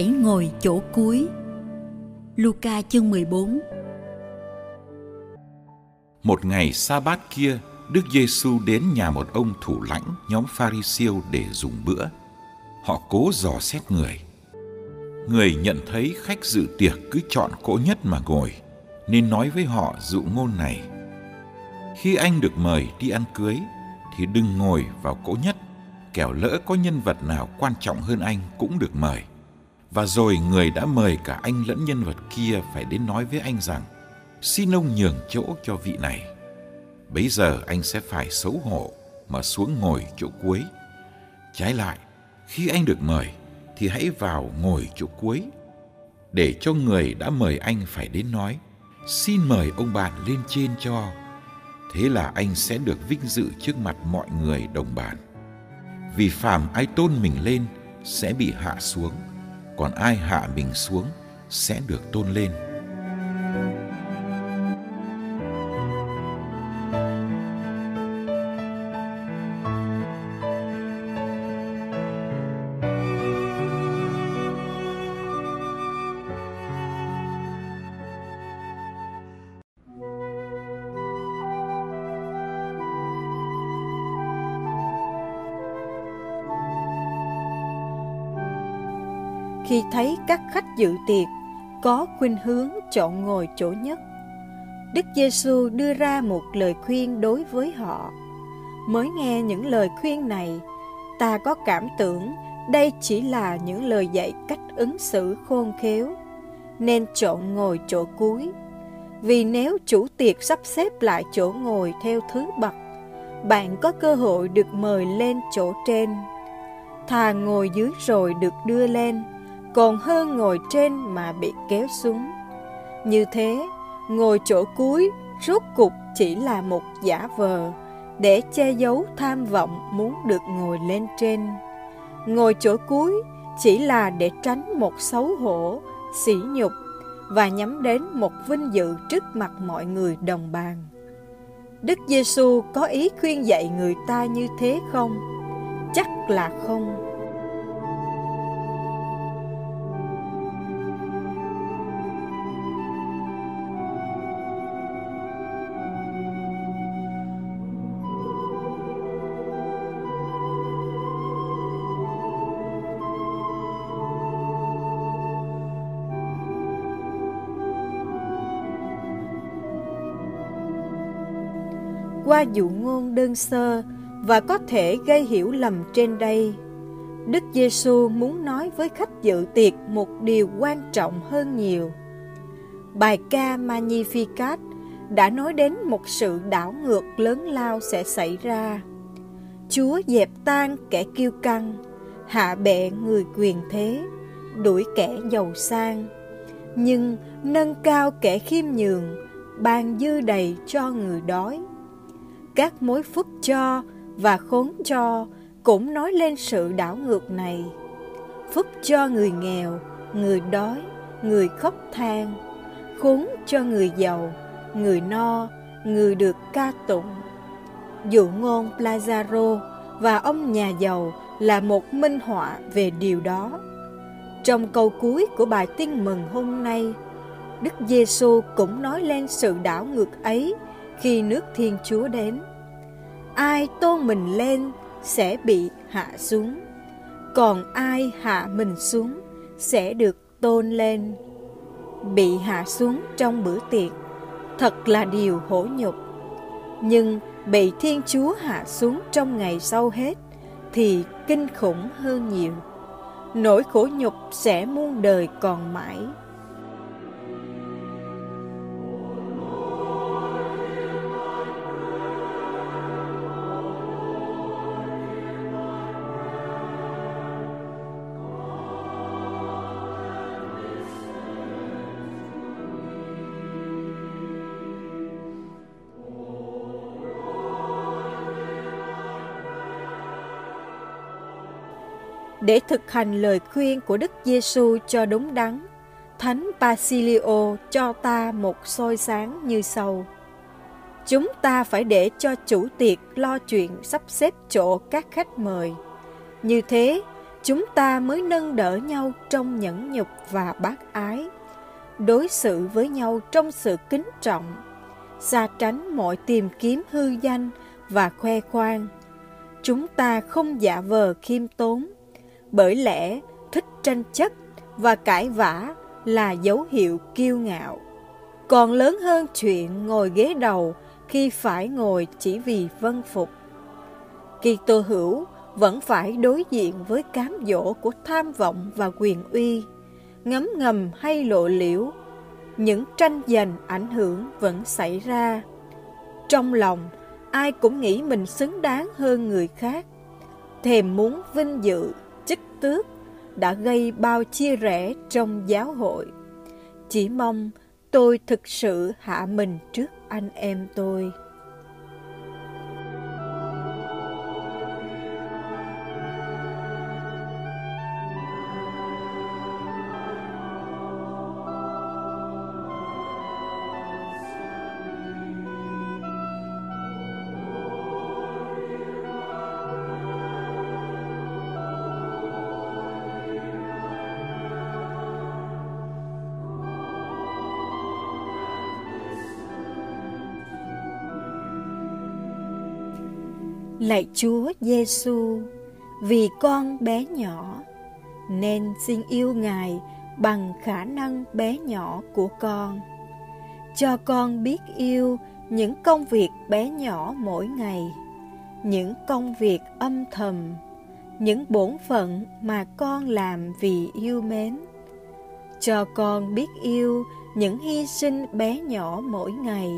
Hãy ngồi chỗ cuối. Luca chương 14 Một ngày sa bát kia, Đức Giêsu đến nhà một ông thủ lãnh nhóm Pharisêu để dùng bữa. Họ cố dò xét người. Người nhận thấy khách dự tiệc cứ chọn cỗ nhất mà ngồi, nên nói với họ dụ ngôn này. Khi anh được mời đi ăn cưới, thì đừng ngồi vào cỗ nhất, kẻo lỡ có nhân vật nào quan trọng hơn anh cũng được mời. Và rồi người đã mời cả anh lẫn nhân vật kia phải đến nói với anh rằng xin ông nhường chỗ cho vị này. Bấy giờ anh sẽ phải xấu hổ mà xuống ngồi chỗ cuối. Trái lại, khi anh được mời thì hãy vào ngồi chỗ cuối để cho người đã mời anh phải đến nói xin mời ông bạn lên trên cho. Thế là anh sẽ được vinh dự trước mặt mọi người đồng bàn. Vì phàm ai tôn mình lên sẽ bị hạ xuống còn ai hạ mình xuống sẽ được tôn lên. Khi thấy các khách dự tiệc có khuynh hướng chọn ngồi chỗ nhất. Đức Giêsu đưa ra một lời khuyên đối với họ. Mới nghe những lời khuyên này, ta có cảm tưởng đây chỉ là những lời dạy cách ứng xử khôn khéo, nên chọn ngồi chỗ cuối. Vì nếu chủ tiệc sắp xếp lại chỗ ngồi theo thứ bậc, bạn có cơ hội được mời lên chỗ trên. Thà ngồi dưới rồi được đưa lên, còn hơn ngồi trên mà bị kéo xuống. Như thế, ngồi chỗ cuối rốt cục chỉ là một giả vờ để che giấu tham vọng muốn được ngồi lên trên. Ngồi chỗ cuối chỉ là để tránh một xấu hổ, sỉ nhục và nhắm đến một vinh dự trước mặt mọi người đồng bàn. Đức Giêsu có ý khuyên dạy người ta như thế không? Chắc là không. Qua dụ ngôn đơn sơ và có thể gây hiểu lầm trên đây. Đức Giêsu muốn nói với khách dự tiệc một điều quan trọng hơn nhiều. Bài ca Magnificat đã nói đến một sự đảo ngược lớn lao sẽ xảy ra. Chúa dẹp tan kẻ kiêu căng, hạ bệ người quyền thế, đuổi kẻ giàu sang, nhưng nâng cao kẻ khiêm nhường, ban dư đầy cho người đói các mối phúc cho và khốn cho cũng nói lên sự đảo ngược này. Phúc cho người nghèo, người đói, người khóc than, khốn cho người giàu, người no, người được ca tụng. Dụ ngôn Lazaro và ông nhà giàu là một minh họa về điều đó. Trong câu cuối của bài tin mừng hôm nay, Đức Giêsu cũng nói lên sự đảo ngược ấy khi nước Thiên Chúa đến. Ai tôn mình lên sẽ bị hạ xuống, còn ai hạ mình xuống sẽ được tôn lên. bị hạ xuống trong bữa tiệc thật là điều hổ nhục. Nhưng bị Thiên Chúa hạ xuống trong ngày sau hết thì kinh khủng hơn nhiều. Nỗi khổ nhục sẽ muôn đời còn mãi. Để thực hành lời khuyên của Đức Giêsu cho đúng đắn, Thánh Basilio cho ta một soi sáng như sau. Chúng ta phải để cho chủ tiệc lo chuyện sắp xếp chỗ các khách mời. Như thế, chúng ta mới nâng đỡ nhau trong nhẫn nhục và bác ái, đối xử với nhau trong sự kính trọng, xa tránh mọi tìm kiếm hư danh và khoe khoang. Chúng ta không giả vờ khiêm tốn, bởi lẽ thích tranh chấp và cãi vã là dấu hiệu kiêu ngạo. Còn lớn hơn chuyện ngồi ghế đầu khi phải ngồi chỉ vì vân phục. Kỳ tô hữu vẫn phải đối diện với cám dỗ của tham vọng và quyền uy, ngấm ngầm hay lộ liễu. Những tranh giành ảnh hưởng vẫn xảy ra. Trong lòng, ai cũng nghĩ mình xứng đáng hơn người khác. Thèm muốn vinh dự tước đã gây bao chia rẽ trong giáo hội. Chỉ mong tôi thực sự hạ mình trước anh em tôi. Lạy Chúa Giêsu, vì con bé nhỏ nên xin yêu Ngài bằng khả năng bé nhỏ của con. Cho con biết yêu những công việc bé nhỏ mỗi ngày, những công việc âm thầm, những bổn phận mà con làm vì yêu mến. Cho con biết yêu những hy sinh bé nhỏ mỗi ngày,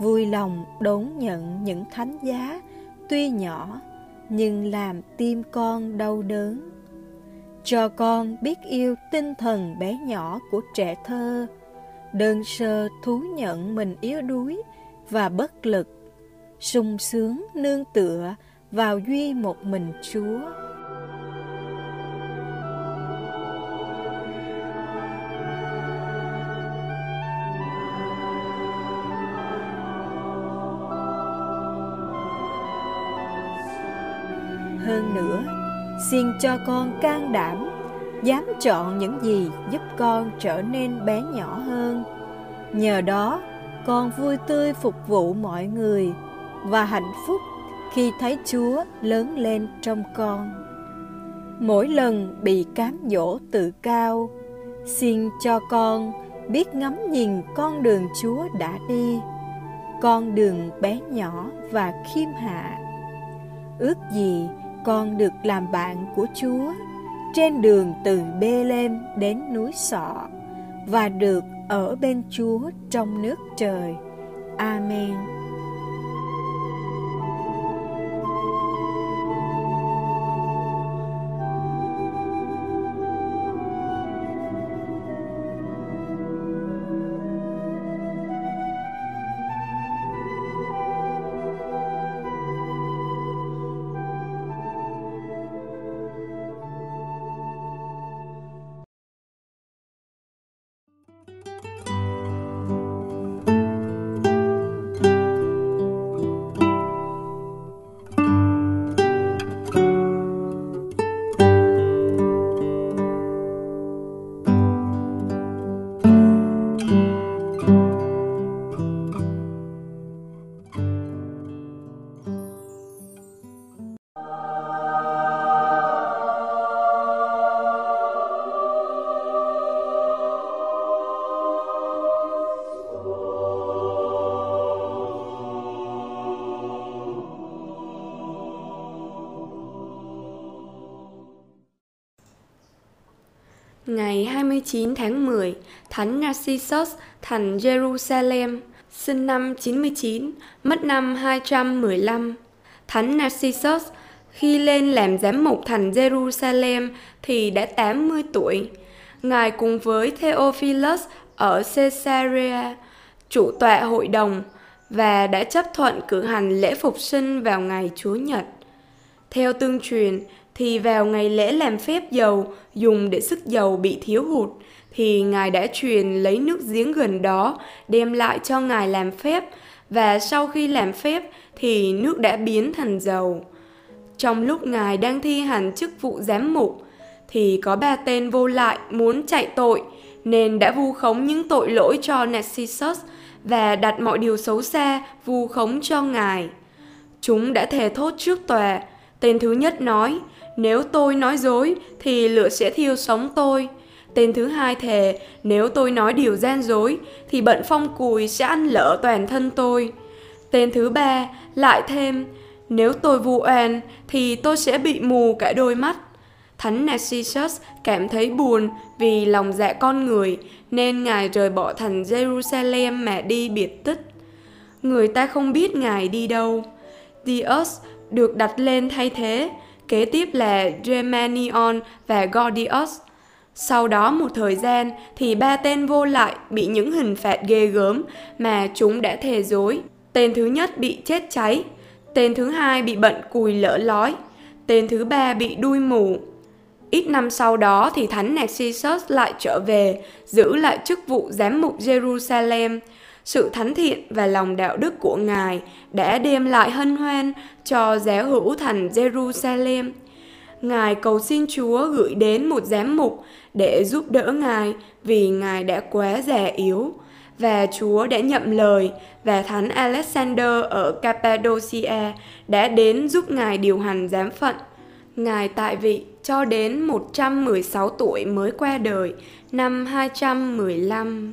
vui lòng đón nhận những thánh giá tuy nhỏ, nhưng làm tim con đau đớn. Cho con biết yêu tinh thần bé nhỏ của trẻ thơ, đơn sơ thú nhận mình yếu đuối và bất lực, sung sướng nương tựa vào duy một mình chúa. Hơn nữa. Xin cho con can đảm, dám chọn những gì giúp con trở nên bé nhỏ hơn. Nhờ đó, con vui tươi phục vụ mọi người và hạnh phúc khi thấy chúa lớn lên trong con. Mỗi lần bị cám dỗ tự cao, xin cho con biết ngắm nhìn con đường chúa đã đi. Con đường bé nhỏ và khiêm hạ. Ước gì con được làm bạn của Chúa, trên đường từ Bê Lêm đến núi Sọ, và được ở bên Chúa trong nước trời. 9 tháng 10, Thánh Narcissus thành Jerusalem, sinh năm 99, mất năm 215. Thánh Narcissus khi lên làm giám mục thành Jerusalem thì đã 80 tuổi. Ngài cùng với Theophilus ở Caesarea, chủ tọa hội đồng, và đã chấp thuận cử hành lễ phục sinh vào ngày Chúa Nhật. Theo tương truyền, thì vào ngày lễ làm phép dầu dùng để sức dầu bị thiếu hụt, thì Ngài đã truyền lấy nước giếng gần đó đem lại cho Ngài làm phép, và sau khi làm phép thì nước đã biến thành dầu. Trong lúc Ngài đang thi hành chức vụ giám mục, thì có ba tên vô lại muốn chạy tội, nên đã vu khống những tội lỗi cho Narcissus và đặt mọi điều xấu xa vu khống cho Ngài. Chúng đã thề thốt trước tòa. Tên thứ nhất nói, nếu tôi nói dối thì lửa sẽ thiêu sống tôi. Tên thứ hai thề, nếu tôi nói điều gian dối thì bận phong cùi sẽ ăn lỡ toàn thân tôi. Tên thứ ba lại thêm, nếu tôi vu oan thì tôi sẽ bị mù cả đôi mắt. Thánh Narcissus cảm thấy buồn vì lòng dạ con người nên Ngài rời bỏ thành Jerusalem mà đi biệt tích. Người ta không biết Ngài đi đâu. Dios được đặt lên thay thế, kế tiếp là Germanion và Gordius. Sau đó một thời gian thì ba tên vô lại bị những hình phạt ghê gớm mà chúng đã thề dối. Tên thứ nhất bị chết cháy, tên thứ hai bị bận cùi lỡ lói, tên thứ ba bị đuôi mù. Ít năm sau đó thì Thánh Narcissus lại trở về, giữ lại chức vụ giám mục Jerusalem. Sự thánh thiện và lòng đạo đức của Ngài đã đem lại hân hoan cho giáo hữu thành Jerusalem. Ngài cầu xin Chúa gửi đến một giám mục để giúp đỡ Ngài vì Ngài đã quá già yếu. Và Chúa đã nhậm lời và Thánh Alexander ở Cappadocia đã đến giúp Ngài điều hành giám phận. Ngài tại vị cho đến 116 tuổi mới qua đời, năm 215.